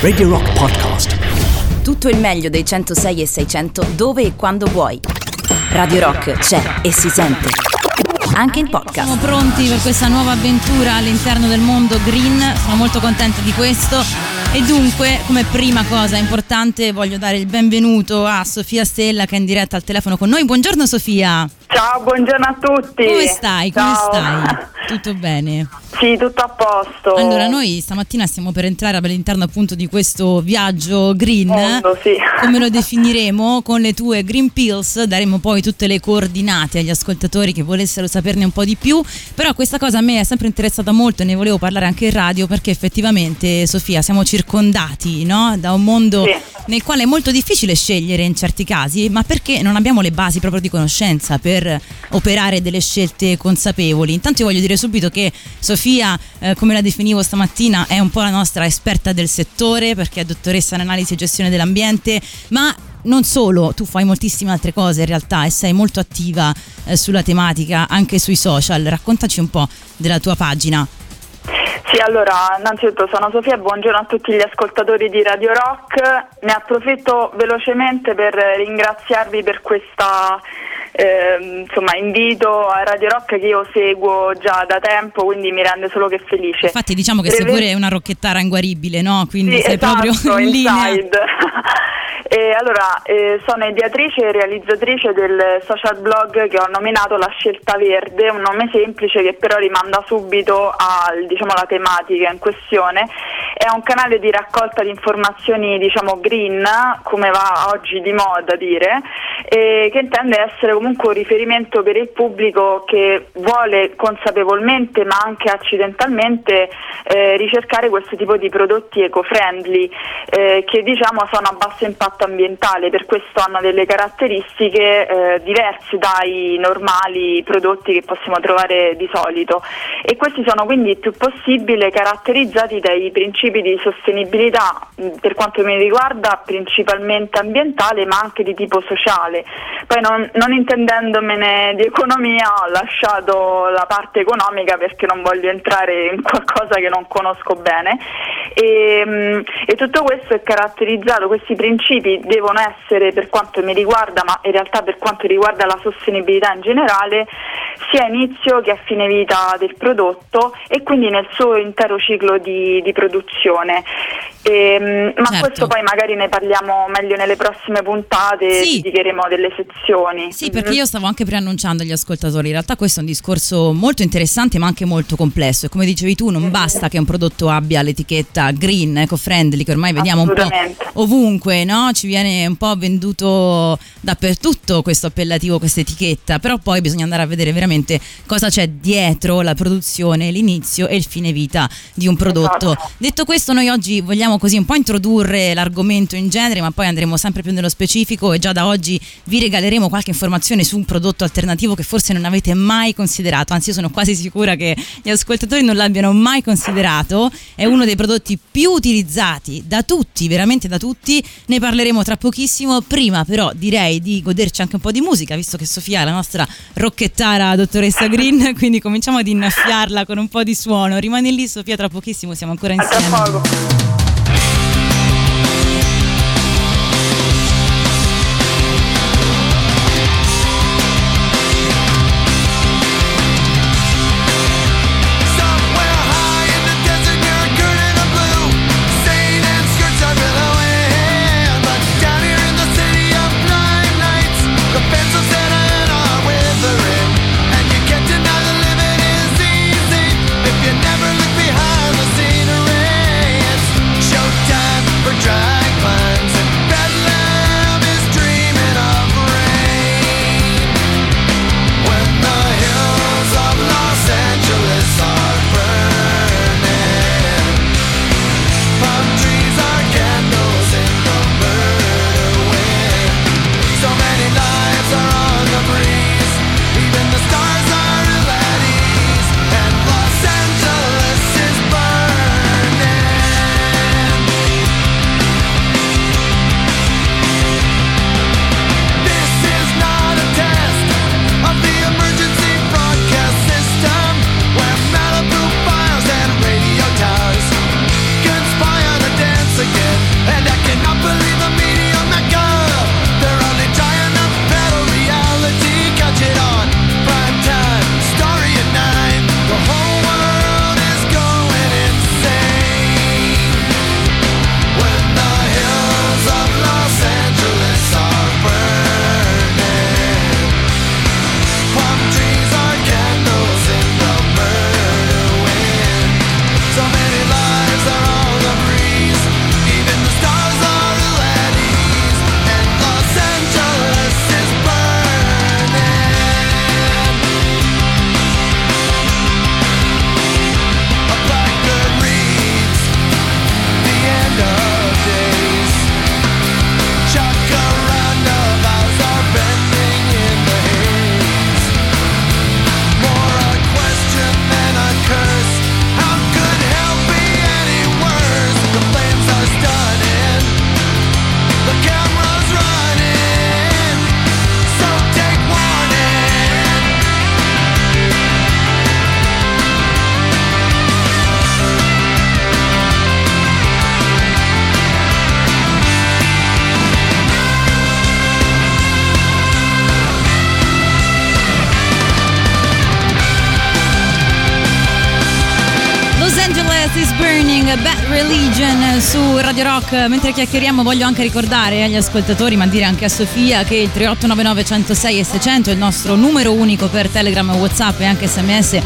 Radio Rock Podcast. Tutto il meglio dei 106 e 600 dove e quando vuoi. Radio Rock c'è e si sente. Anche in podcast. Siamo pronti per questa nuova avventura all'interno del mondo green, sono molto contenta di questo. E dunque, come prima cosa importante, voglio dare il benvenuto a Sofia Stella che è in diretta al telefono con noi. Buongiorno Sofia. Ciao, buongiorno a tutti. Come stai? Come Ciao. stai? Tutto bene? Sì, tutto a posto. Allora, noi stamattina stiamo per entrare all'interno appunto di questo viaggio green. Mondo, sì. Come lo definiremo? Con le tue Green Pills daremo poi tutte le coordinate agli ascoltatori che volessero saperne un po' di più. Però questa cosa a me è sempre interessata molto e ne volevo parlare anche in radio perché effettivamente, Sofia, siamo circondati no? da un mondo Sì. nel quale è molto difficile scegliere in certi casi, ma perché non abbiamo le basi proprio di conoscenza per operare delle scelte consapevoli. Intanto io voglio dire subito che Sofia, eh, come la definivo stamattina, è un po' la nostra esperta del settore perché è dottoressa in analisi e gestione dell'ambiente, ma non solo, tu fai moltissime altre cose in realtà e sei molto attiva eh, sulla tematica anche sui social. Raccontaci un po' della tua pagina. Sì, allora, innanzitutto sono Sofia buongiorno a tutti gli ascoltatori di Radio Rock. Ne approfitto velocemente per ringraziarvi per questa ehm, insomma, invito a Radio Rock che io seguo già da tempo, quindi mi rende solo che felice. Infatti diciamo che sei Breve- pure una rocchettara inguaribile, no? Quindi Sì, sei esatto, proprio in linea. Inside. E allora, eh, sono ideatrice e realizzatrice del social blog che ho nominato La Scelta Verde, un nome semplice che però rimanda subito al, diciamo, alla tematica in questione. È un canale di raccolta di informazioni diciamo green, come va oggi di moda dire, e che intende essere comunque un riferimento per il pubblico che vuole consapevolmente ma anche accidentalmente eh, ricercare questo tipo di prodotti eco-friendly eh, che diciamo sono a basso impatto ambientale, per questo hanno delle caratteristiche eh, diverse dai normali prodotti che possiamo trovare di solito e questi sono quindi il più possibile caratterizzati dai principi di sostenibilità mh, per quanto mi riguarda principalmente ambientale ma anche di tipo sociale. Poi non, non intendendomene di economia ho lasciato la parte economica perché non voglio entrare in qualcosa che non conosco bene e, mh, e tutto questo è caratterizzato, questi principi devono essere per quanto mi riguarda ma in realtà per quanto riguarda la sostenibilità in generale sia a inizio che a fine vita del prodotto e quindi nel suo intero ciclo di, di produzione. Ehm, ma Certo. questo poi magari ne parliamo meglio nelle prossime puntate, Sì. dedicheremo delle sezioni. Sì, perché Mhm. io stavo anche preannunciando agli ascoltatori, in realtà questo è un discorso molto interessante ma anche molto complesso e come dicevi tu non basta che un prodotto abbia l'etichetta green, eco-friendly che ormai vediamo un po' ovunque, no? Ci viene un po' venduto dappertutto questo appellativo, questa etichetta, però poi bisogna andare a vedere veramente cosa c'è dietro la produzione, l'inizio e il fine vita di un prodotto. Esatto. Detto questo, noi oggi vogliamo così un po' introdurre l'argomento in genere, ma poi andremo sempre più nello specifico e già da oggi vi regaleremo qualche informazione su un prodotto alternativo che forse non avete mai considerato, anzi io sono quasi sicura che gli ascoltatori non l'abbiano mai considerato, è uno dei prodotti più utilizzati da tutti, veramente da tutti, ne parleremo tra pochissimo, prima però direi di goderci anche un po' di musica, visto che Sofia è la nostra rocchettara dottoressa Green, quindi cominciamo ad innaffiarla con un po' di suono, rimani lì Sofia, tra pochissimo siamo ancora insieme. Bad Religion su Radio Rock. Mentre chiacchieriamo voglio anche ricordare agli ascoltatori, ma dire anche a Sofia, che il 3899 106 e 600 è il nostro numero unico per Telegram, Whatsapp e anche SMS.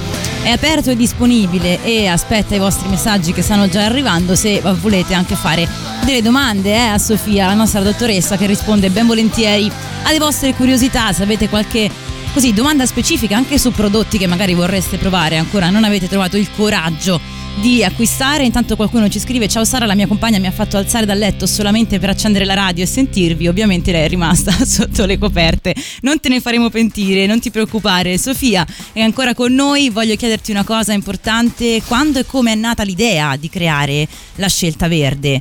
È aperto e disponibile e aspetta i vostri messaggi che stanno già arrivando se volete anche fare delle domande eh, a Sofia, la nostra dottoressa che risponde ben volentieri alle vostre curiosità, se avete qualche così domanda specifica anche su prodotti che magari vorreste provare, ancora non avete trovato il coraggio di acquistare. Intanto qualcuno ci scrive: Ciao Sara, la mia compagna mi ha fatto alzare dal letto solamente per accendere la radio e sentirvi. Ovviamente lei è rimasta sotto le coperte. Non te ne faremo pentire, non ti preoccupare. Sofia è ancora con noi. Voglio chiederti una cosa importante: quando e come è nata l'idea di creare la scelta verde?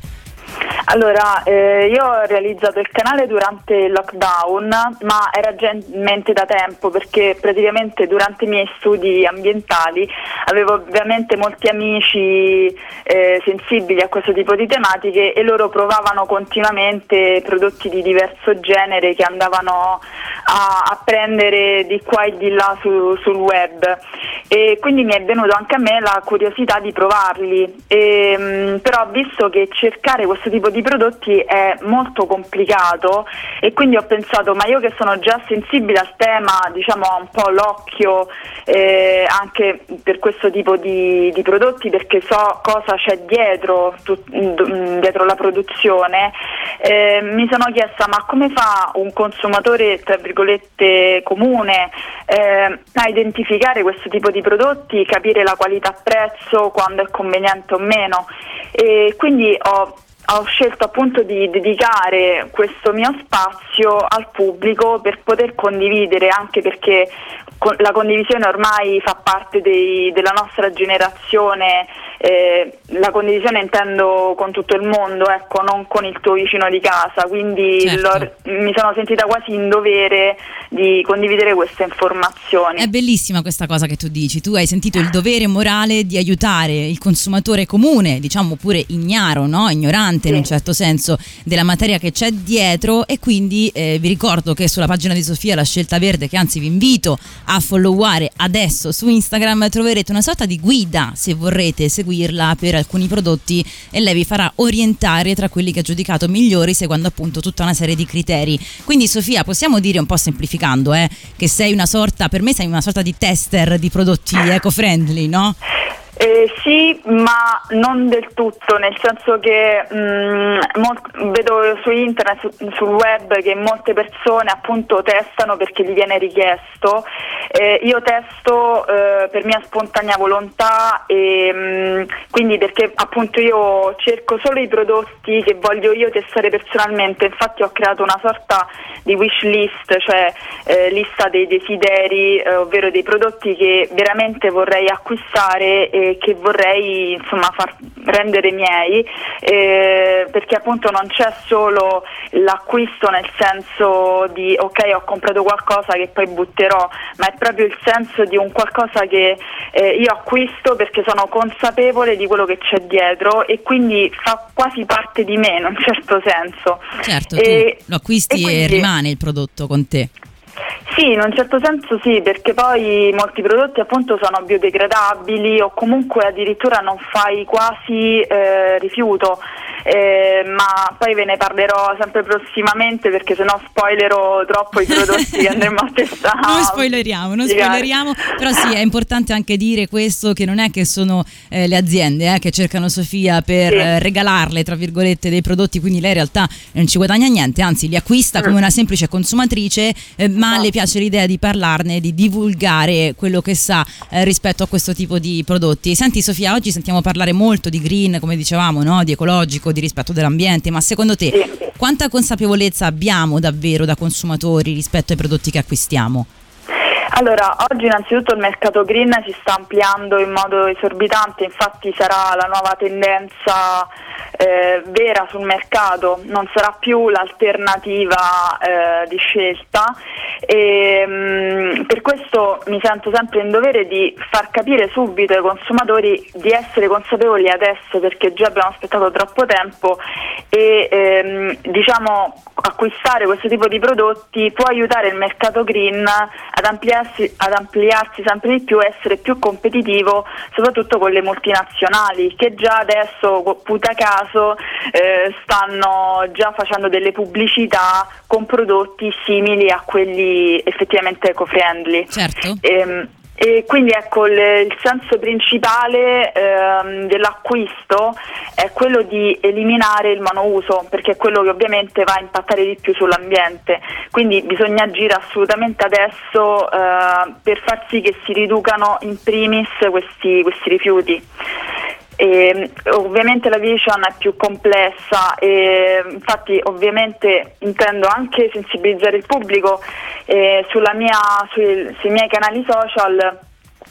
Allora, eh, io ho realizzato il canale durante il lockdown, ma era già in mente da tempo perché praticamente durante i miei studi ambientali avevo ovviamente molti amici eh, sensibili a questo tipo di tematiche e loro provavano continuamente prodotti di diverso genere che andavano a, a prendere di qua e di là su- sul web. E quindi mi è venuto anche a me la curiosità di provarli, e, mh, però visto che cercare questo tipo di prodotti è molto complicato e quindi ho pensato ma io che sono già sensibile al tema, diciamo un po' l'occhio eh, anche per questo tipo di, di prodotti perché so cosa c'è dietro, tu- mh, dietro la produzione, eh, mi sono chiesta ma come fa un consumatore tra virgolette comune eh, a identificare questo tipo di prodotti, capire la qualità prezzo, quando è conveniente o meno? E quindi ho ho scelto appunto di dedicare questo mio spazio al pubblico per poter condividere, anche perché la condivisione ormai fa parte dei- della nostra generazione, eh, la condivisione intendo con tutto il mondo, ecco, non con il tuo vicino di casa, quindi Certo. mi sono sentita quasi in dovere di condividere queste informazioni. È bellissima questa cosa che tu dici. Tu hai sentito il dovere morale di aiutare il consumatore comune, diciamo pure ignaro, no? ignorante in Sì. un certo senso della materia che c'è dietro e quindi eh, vi ricordo che sulla pagina di Sofia La Scelta Verde, che anzi vi invito a followare adesso su Instagram, troverete una sorta di guida se vorrete seguirla per alcuni prodotti e lei vi farà orientare tra quelli che ha giudicato migliori seguendo appunto tutta una serie di criteri. Quindi Sofia, possiamo dire un po' semplificando, eh, che sei una sorta, per me sei una sorta di tester di prodotti eco-friendly, no? Eh, sì, ma non del tutto, nel senso che mh, mol- vedo su internet, su- sul web, che molte persone appunto testano perché gli viene richiesto. Eh, io testo eh, per mia spontanea volontà e mh, quindi perché appunto io cerco solo i prodotti che voglio io testare personalmente, infatti ho creato una sorta di wish list, cioè eh, lista dei desideri, eh, ovvero dei prodotti che veramente vorrei acquistare e che vorrei insomma far rendere miei, eh, perché appunto non c'è solo l'acquisto nel senso di ok ho comprato qualcosa che poi butterò, ma è proprio il senso di un qualcosa che eh, io acquisto perché sono consapevole di quello che c'è dietro e quindi fa quasi parte di me in un certo senso. Certo, E- lo acquisti e, quindi- rimane il prodotto con te. Sì, in un certo senso sì, perché poi molti prodotti appunto sono biodegradabili o comunque addirittura non fai quasi eh, rifiuto, eh, ma poi ve ne parlerò sempre prossimamente perché sennò spoilerò troppo i prodotti che andremo a testare. Non spoileriamo, non spoileriamo, però sì, è importante anche dire questo che non è che sono eh, le aziende eh, che cercano Sofia per Sì. eh, regalarle, tra virgolette, dei prodotti, quindi lei in realtà non ci guadagna niente, anzi li acquista come una semplice consumatrice, eh, ma Esatto. le piace l'idea di parlarne, di divulgare quello che sa eh, rispetto a questo tipo di prodotti. Senti Sofia, oggi sentiamo parlare molto di green, come dicevamo, no? di ecologico, di rispetto dell'ambiente, ma secondo te quanta consapevolezza abbiamo davvero da consumatori rispetto ai prodotti che acquistiamo? Allora, oggi innanzitutto il mercato green si sta ampliando in modo esorbitante, infatti sarà la nuova tendenza eh, vera sul mercato, non sarà più l'alternativa eh, di scelta. E mh, per questo mi sento sempre in dovere di far capire subito ai consumatori di essere consapevoli adesso perché già abbiamo aspettato troppo tempo e ehm, diciamo acquistare questo tipo di prodotti può aiutare il mercato green ad ampliarsi, ad ampliarsi sempre di più e essere più competitivo soprattutto con le multinazionali che già adesso puta caso eh, stanno già facendo delle pubblicità con prodotti simili a quelli effettivamente eco-friendly. Certo. Ehm, e quindi ecco il, il senso principale ehm, dell'acquisto è quello di eliminare il monouso perché è quello che ovviamente va a impattare di più sull'ambiente quindi bisogna agire assolutamente adesso eh, per far sì che si riducano in primis questi, questi rifiuti. E, ovviamente la vision è più complessa e infatti ovviamente intendo anche sensibilizzare il pubblico e sulla mia, sui, sui miei canali social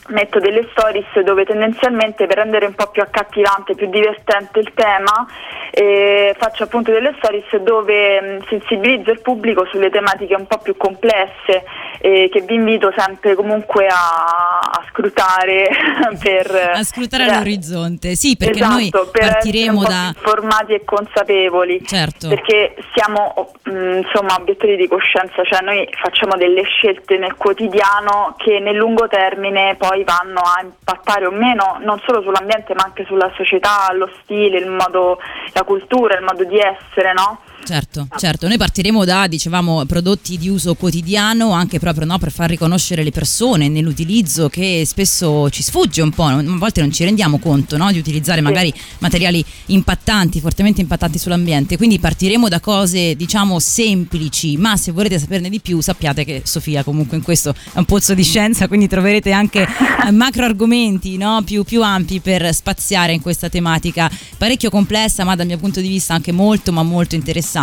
metto delle stories dove tendenzialmente per rendere un po' più accattivante, più divertente il tema eh, faccio appunto delle stories dove mh, sensibilizzo il pubblico sulle tematiche un po' più complesse eh, che vi invito sempre comunque a, a scrutare per A scrutare per- all'orizzonte, sì, perché esatto, noi per partiremo po' da... informati e consapevoli Certo. perché siamo mh, insomma obiettori di coscienza, cioè noi facciamo delle scelte nel quotidiano che nel lungo termine poi vanno a impattare o meno non solo sull'ambiente ma anche sulla società, lo stile, il modo, la cultura, il modo di essere, no? Certo, certo, noi partiremo da, dicevamo, prodotti di uso quotidiano, anche proprio no, per far riconoscere le persone nell'utilizzo che spesso ci sfugge un po', a volte non ci rendiamo conto no, di utilizzare magari materiali impattanti, fortemente impattanti sull'ambiente, quindi partiremo da cose, diciamo, semplici, ma se volete saperne di più sappiate che Sofia comunque in questo è un pozzo di scienza, quindi troverete anche eh, macro argomenti no, più, più ampi per spaziare in questa tematica. Parecchio complessa, ma dal mio punto di vista anche molto, ma molto interessante.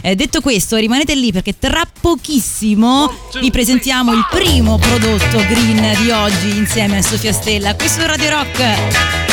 Eh, detto questo, rimanete lì perché tra pochissimo vi presentiamo il primo prodotto green di oggi insieme a Sofia Stella. Questo è Radio Rock.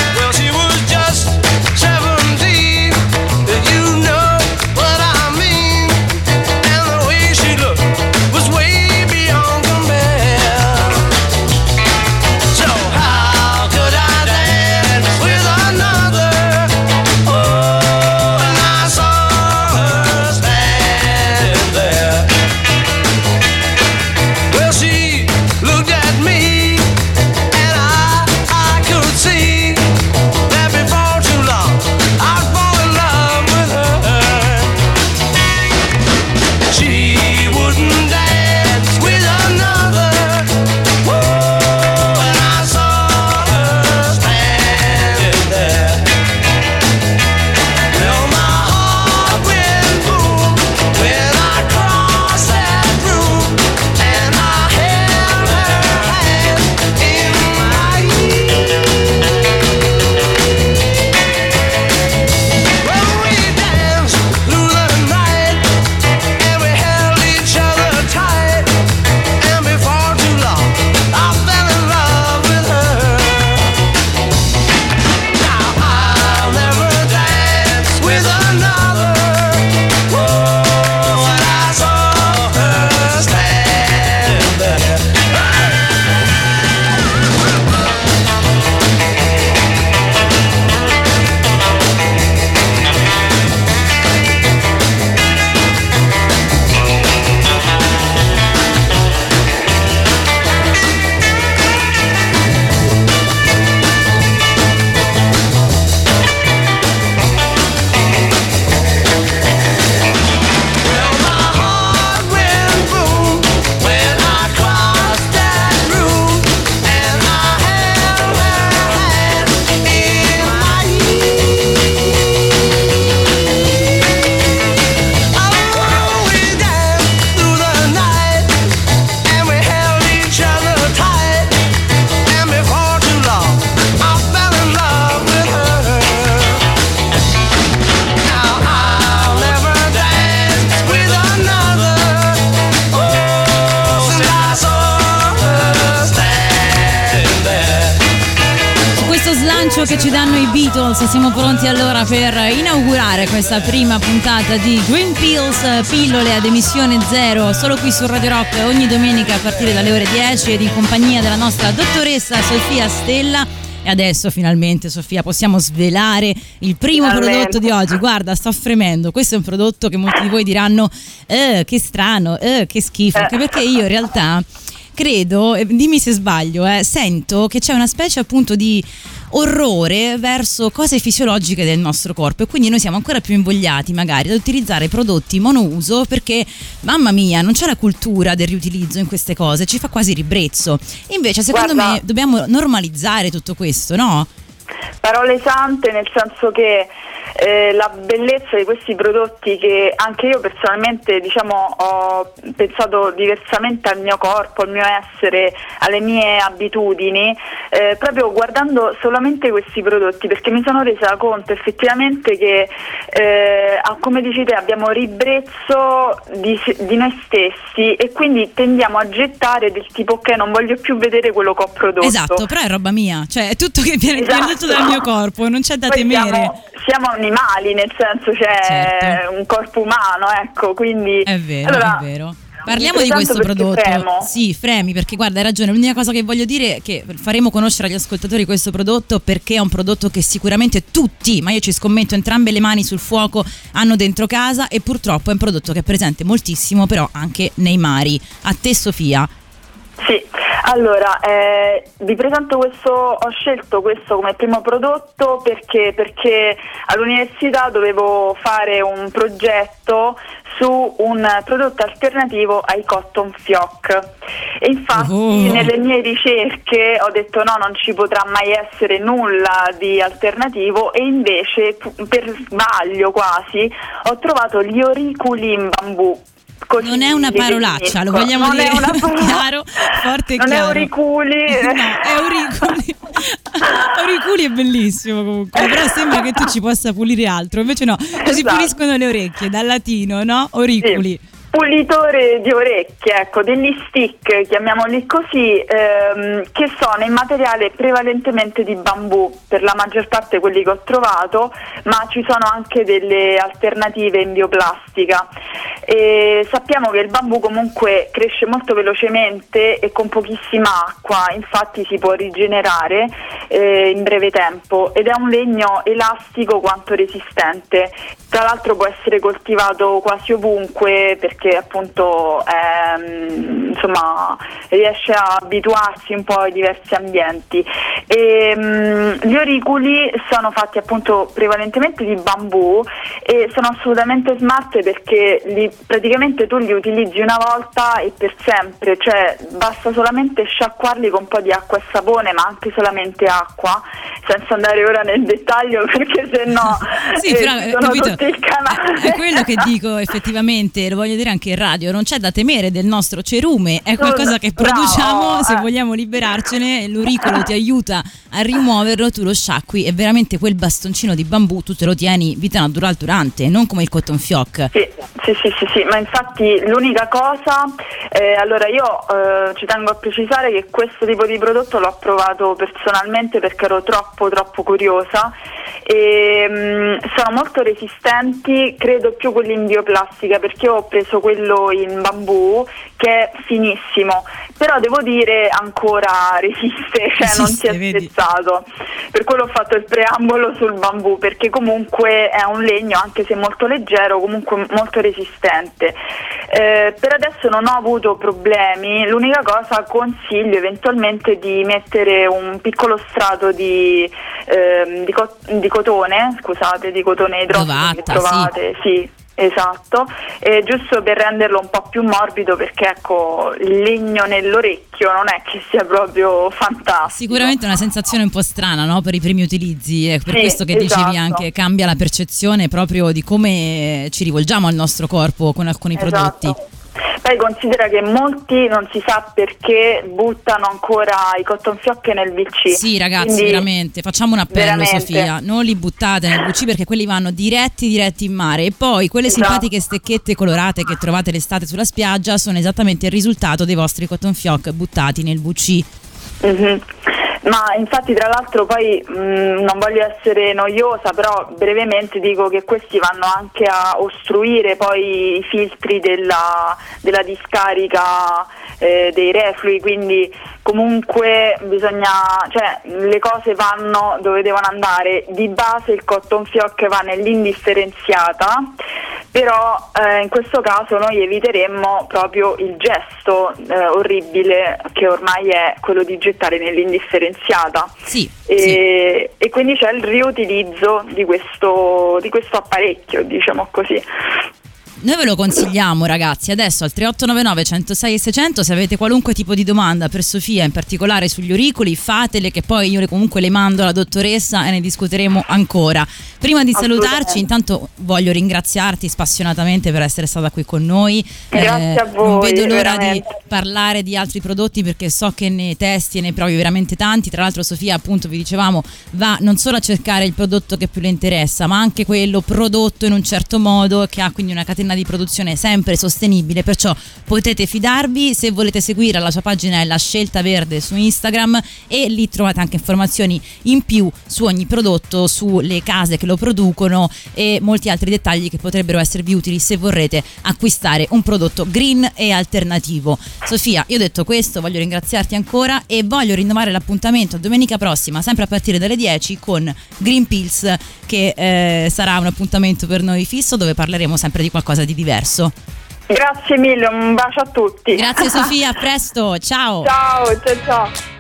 Che ci danno i Beatles. Siamo pronti allora per inaugurare questa prima puntata di Green Pills, pillole ad emissione zero, solo qui su Radio Rock ogni domenica a partire dalle ore 10 ed in compagnia della nostra dottoressa Sofia Stella. E adesso finalmente Sofia possiamo svelare il primo Finalmente. prodotto di oggi. Guarda, sto fremendo. Questo è un prodotto che molti di voi diranno eh, che strano, eh, che schifo. Anche perché io in realtà credo, dimmi se sbaglio, eh, sento che c'è una specie appunto di orrore verso cose fisiologiche del nostro corpo e quindi noi siamo ancora più invogliati magari ad utilizzare prodotti monouso perché mamma mia non c'è la cultura del riutilizzo in queste cose, ci fa quasi ribrezzo. Invece secondo Guarda- me dobbiamo normalizzare tutto questo, no? Parole sante nel senso che eh, la bellezza di questi prodotti che anche io personalmente diciamo ho pensato diversamente al mio corpo, al mio essere, alle mie abitudini, eh, proprio guardando solamente questi prodotti perché mi sono resa conto effettivamente che eh, come dici te abbiamo ribrezzo di, di noi stessi e quindi tendiamo a gettare del tipo ok non voglio più vedere quello che ho prodotto. Esatto, però è roba mia, cioè è tutto che viene, viene Esatto. Tutto dal mio corpo, non c'è da Poi temere. Siamo, siamo animali, nel senso c'è Certo. un corpo umano, ecco, quindi... È vero, Allora, è vero. Parliamo di questo prodotto. fremo. Sì, fremi, perché guarda, hai ragione. L'unica cosa che voglio dire è che faremo conoscere agli ascoltatori questo prodotto perché è un prodotto che sicuramente tutti, ma io ci scommetto entrambe le mani sul fuoco, hanno dentro casa e purtroppo è un prodotto che è presente moltissimo, però anche nei mari. A te Sofia. Sì, allora eh, vi presento questo, ho scelto questo come primo prodotto perché, perché all'università dovevo fare un progetto su un prodotto alternativo ai cotton fioc e infatti Oh. nelle mie ricerche ho detto no non ci potrà mai essere nulla di alternativo e invece per sbaglio quasi ho trovato gli oriculi in bambù. Così Non è una parolaccia, lo vogliamo Non dire parola- chiaro, forte e non chiaro. è auriculi. No, è auriculi. auriculi è bellissimo comunque, però sembra che tu ci possa pulire altro, invece no, si Esatto. puliscono le orecchie, dal latino, no? Auriculi. Sì. Pulitore di orecchie, ecco, degli stick, chiamiamoli così, ehm, che sono in materiale prevalentemente di bambù, per la maggior parte quelli che ho trovato, ma ci sono anche delle alternative in bioplastica. E sappiamo che il bambù comunque cresce molto velocemente e con pochissima acqua, infatti si può rigenerare eh, in breve tempo ed è un legno elastico quanto resistente. Tra l'altro può essere coltivato quasi ovunque perché appunto ehm, insomma, riesce a abituarsi un po' ai diversi ambienti. E, mm, gli oriculi sono fatti appunto prevalentemente di bambù e sono assolutamente smart perché li, praticamente tu li utilizzi una volta e per sempre, cioè basta solamente sciacquarli con un po' di acqua e sapone, ma anche solamente acqua, senza andare ora nel dettaglio perché se no Sì, eh, però eh, sono capito? tutti il canale. È quello che dico effettivamente, lo voglio dire anche in radio, non c'è da temere del nostro cerume, è qualcosa che produciamo, se vogliamo liberarcene, l'auricolo ti aiuta a rimuoverlo, tu lo sciacqui e veramente quel bastoncino di bambù tu te lo tieni vita natural durante, non come il cotton fioc. Sì, sì, sì, sì, sì, ma infatti l'unica cosa, eh, allora io eh, ci tengo a precisare che questo tipo di prodotto l'ho provato personalmente perché ero troppo troppo curiosa e mm, sono molto resistenti, credo più quelli in bioplastica perché ho preso quello in bambù che è finissimo, però devo dire ancora resiste, cioè non si è vedi. spezzato. Per quello ho fatto il preambolo sul bambù perché comunque è un legno anche se molto leggero, comunque molto resistente. Eh, per adesso non ho avuto problemi, l'unica cosa consiglio eventualmente di mettere un piccolo strato di, ehm, di, co- di cotone, scusate, di cotone idrossido che trovate, sì. Esatto, eh, giusto per renderlo un po' più morbido perché ecco il legno nell'orecchio non è che sia proprio fantastico. Sicuramente è una sensazione un po' strana no? per i primi utilizzi, è per Sì, questo che dicevi esatto. anche cambia la percezione proprio di come ci rivolgiamo al nostro corpo con alcuni prodotti. Poi considera che molti non si sa perché buttano ancora i cotton fioc nel VC. Sì, ragazzi, Quindi- veramente, facciamo un appello, veramente. Sofia. Non li buttate nel WC perché quelli vanno diretti, diretti in mare. E poi quelle Esatto. simpatiche stecchette colorate che trovate l'estate sulla spiaggia sono esattamente il risultato dei vostri cotton fioc buttati nel WC. Mhm. Ma infatti tra l'altro poi mh, non voglio essere noiosa, però brevemente dico che questi vanno anche a ostruire poi i filtri della, della discarica eh, dei reflui, quindi comunque bisogna, cioè le cose vanno dove devono andare. Di base il cotton fioc va nell'indifferenziata, però eh, in questo caso noi eviteremmo proprio il gesto eh, orribile che ormai è quello di gettare nell'indifferenziata. Sì, E, sì. e quindi c'è il riutilizzo di questo, di questo apparecchio, diciamo così. Noi ve lo consigliamo ragazzi, adesso al 3899 106 e 600 se avete qualunque tipo di domanda per Sofia, in particolare sugli auricoli, fatele che poi io comunque le mando alla dottoressa e ne discuteremo ancora. Prima di salutarci intanto voglio ringraziarti spassionatamente per essere stata qui con noi. Eh, Grazie a Non voi, vedo l'ora di veramente. parlare di altri prodotti perché so che ne testi e ne provi veramente tanti. Tra l'altro Sofia appunto vi dicevamo va non solo a cercare il prodotto che più le interessa ma anche quello prodotto in un certo modo che ha quindi una catena di produzione sempre sostenibile. Perciò potete fidarvi se volete seguire la sua pagina è la scelta verde su Instagram e lì trovate anche informazioni in più su ogni prodotto, sulle case che lo producono e molti altri dettagli che potrebbero esservi utili se vorrete acquistare un prodotto green e alternativo. Sofia, io detto questo, voglio ringraziarti ancora e voglio rinnovare l'appuntamento domenica prossima, sempre a partire dalle 10 con Green Pills che eh, sarà un appuntamento per noi fisso dove parleremo sempre di qualcosa di diverso. Grazie mille, un bacio a tutti. Grazie Sofia, a presto, ciao! Ciao, ciao ciao.